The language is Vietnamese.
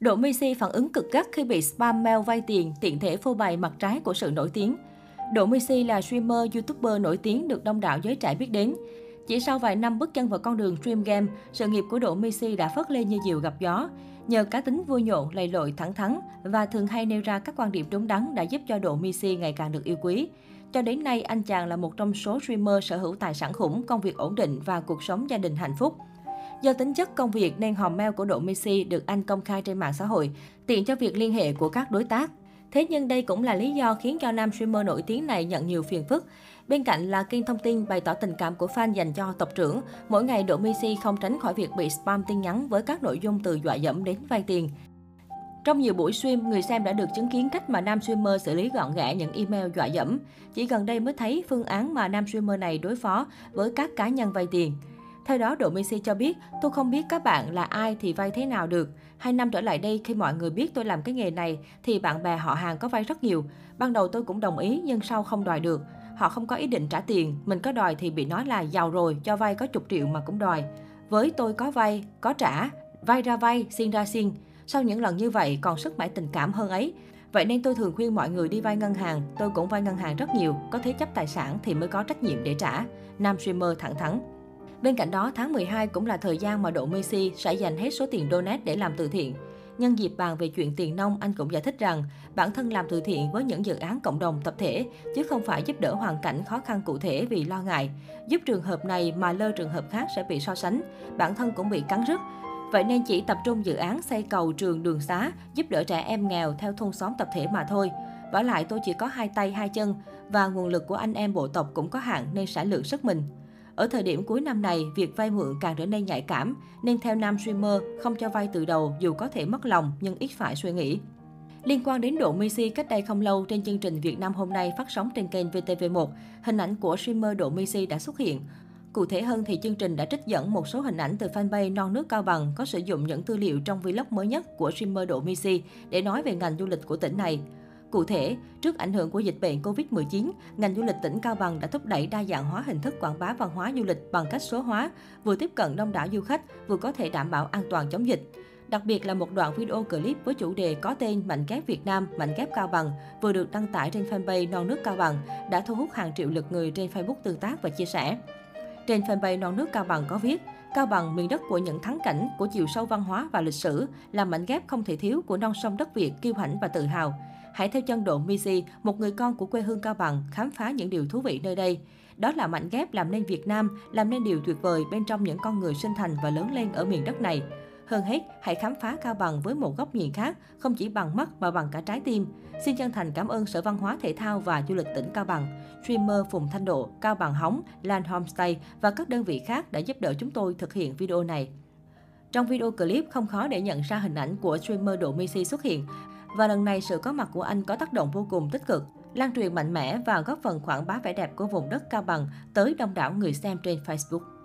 Độ Messi phản ứng cực gắt khi bị spam mail vay tiền, tiện thể phô bày mặt trái của sự nổi tiếng. Độ Messi là streamer, youtuber nổi tiếng được đông đảo giới trẻ biết đến. Chỉ sau vài năm bước chân vào con đường stream game, sự nghiệp của Độ Messi đã phất lên như diều gặp gió. Nhờ cá tính vui nhộn, lầy lội, thẳng thắn và thường hay nêu ra các quan điểm đúng đắn đã giúp cho Độ Messi ngày càng được yêu quý. Cho đến nay, anh chàng là một trong số streamer sở hữu tài sản khủng, công việc ổn định và cuộc sống gia đình hạnh phúc. Do tính chất công việc nên hòm mail của Độ Messi được anh công khai trên mạng xã hội, tiện cho việc liên hệ của các đối tác. Thế nhưng đây cũng là lý do khiến cho nam streamer nổi tiếng này nhận nhiều phiền phức. Bên cạnh là kênh thông tin bày tỏ tình cảm của fan dành cho tộc trưởng, mỗi ngày Độ Messi không tránh khỏi việc bị spam tin nhắn với các nội dung từ dọa dẫm đến vay tiền. Trong nhiều buổi stream, người xem đã được chứng kiến cách mà nam streamer xử lý gọn gẽ những email dọa dẫm. Chỉ gần đây mới thấy phương án mà nam streamer này đối phó với các cá nhân vay tiền. Theo đó, Độ Messi cho biết, tôi không biết các bạn là ai thì vay thế nào được. Hai năm trở lại đây, khi mọi người biết tôi làm cái nghề này, thì bạn bè họ hàng có vay rất nhiều. Ban đầu tôi cũng đồng ý, nhưng sau không đòi được. Họ không có ý định trả tiền, mình có đòi thì bị nói là giàu rồi, cho vay có chục triệu mà cũng đòi. Với tôi có vay, có trả, vay ra vay, xin ra xin. Sau những lần như vậy còn sức mãi tình cảm hơn ấy. Vậy nên tôi thường khuyên mọi người đi vay ngân hàng, tôi cũng vay ngân hàng rất nhiều, có thế chấp tài sản thì mới có trách nhiệm để trả. Nam streamer thẳng thắn. Bên cạnh đó, tháng 12 cũng là thời gian mà Độ Messi sẽ dành hết số tiền donate để làm từ thiện. Nhân dịp bàn về chuyện tiền nông, anh cũng giải thích rằng bản thân làm từ thiện với những dự án cộng đồng tập thể, chứ không phải giúp đỡ hoàn cảnh khó khăn cụ thể vì lo ngại. Giúp trường hợp này mà lơ trường hợp khác sẽ bị so sánh, bản thân cũng bị cắn rứt. Vậy nên chỉ tập trung dự án xây cầu trường đường xá, giúp đỡ trẻ em nghèo theo thôn xóm tập thể mà thôi. Vả lại tôi chỉ có hai tay hai chân và nguồn lực của anh em bộ tộc cũng có hạn nên sẽ lượng sức mình. Ở thời điểm cuối năm này, việc vay mượn càng trở nên nhạy cảm, nên theo nam streamer, không cho vay từ đầu dù có thể mất lòng nhưng ít phải suy nghĩ. Liên quan đến Độ Messi cách đây không lâu trên chương trình Việt Nam hôm nay phát sóng trên kênh VTV1, hình ảnh của streamer Độ Messi đã xuất hiện. Cụ thể hơn thì chương trình đã trích dẫn một số hình ảnh từ fanpage Non nước Cao Bằng có sử dụng những tư liệu trong vlog mới nhất của streamer Độ Messi để nói về ngành du lịch của tỉnh này. Cụ thể, trước ảnh hưởng của dịch bệnh Covid-19, ngành du lịch tỉnh Cao Bằng đã thúc đẩy đa dạng hóa hình thức quảng bá văn hóa du lịch bằng cách số hóa, vừa tiếp cận đông đảo du khách, vừa có thể đảm bảo an toàn chống dịch. Đặc biệt là một đoạn video clip với chủ đề có tên Mạnh kép Việt Nam, Mạnh kép Cao Bằng vừa được đăng tải trên fanpage Non nước Cao Bằng đã thu hút hàng triệu lượt người trên Facebook tương tác và chia sẻ. Trên fanpage Non nước Cao Bằng có viết, Cao Bằng, miền đất của những thắng cảnh, của chiều sâu văn hóa và lịch sử, là mảnh ghép không thể thiếu của non sông đất Việt kiêu hãnh và tự hào. Hãy theo chân Độ Misi, một người con của quê hương Cao Bằng, khám phá những điều thú vị nơi đây. Đó là mảnh ghép làm nên Việt Nam, làm nên điều tuyệt vời bên trong những con người sinh thành và lớn lên ở miền đất này. Hơn hết, hãy khám phá Cao Bằng với một góc nhìn khác, không chỉ bằng mắt mà bằng cả trái tim. Xin chân thành cảm ơn Sở Văn hóa Thể thao và Du lịch tỉnh Cao Bằng, streamer Phùng Thanh Độ, Cao Bằng Hóng, Land Homestay và các đơn vị khác đã giúp đỡ chúng tôi thực hiện video này. Trong video clip, không khó để nhận ra hình ảnh của streamer Độ Messi xuất hiện. Và lần này sự có mặt của anh có tác động vô cùng tích cực, lan truyền mạnh mẽ và góp phần quảng bá vẻ đẹp của vùng đất Cao Bằng tới đông đảo người xem trên Facebook.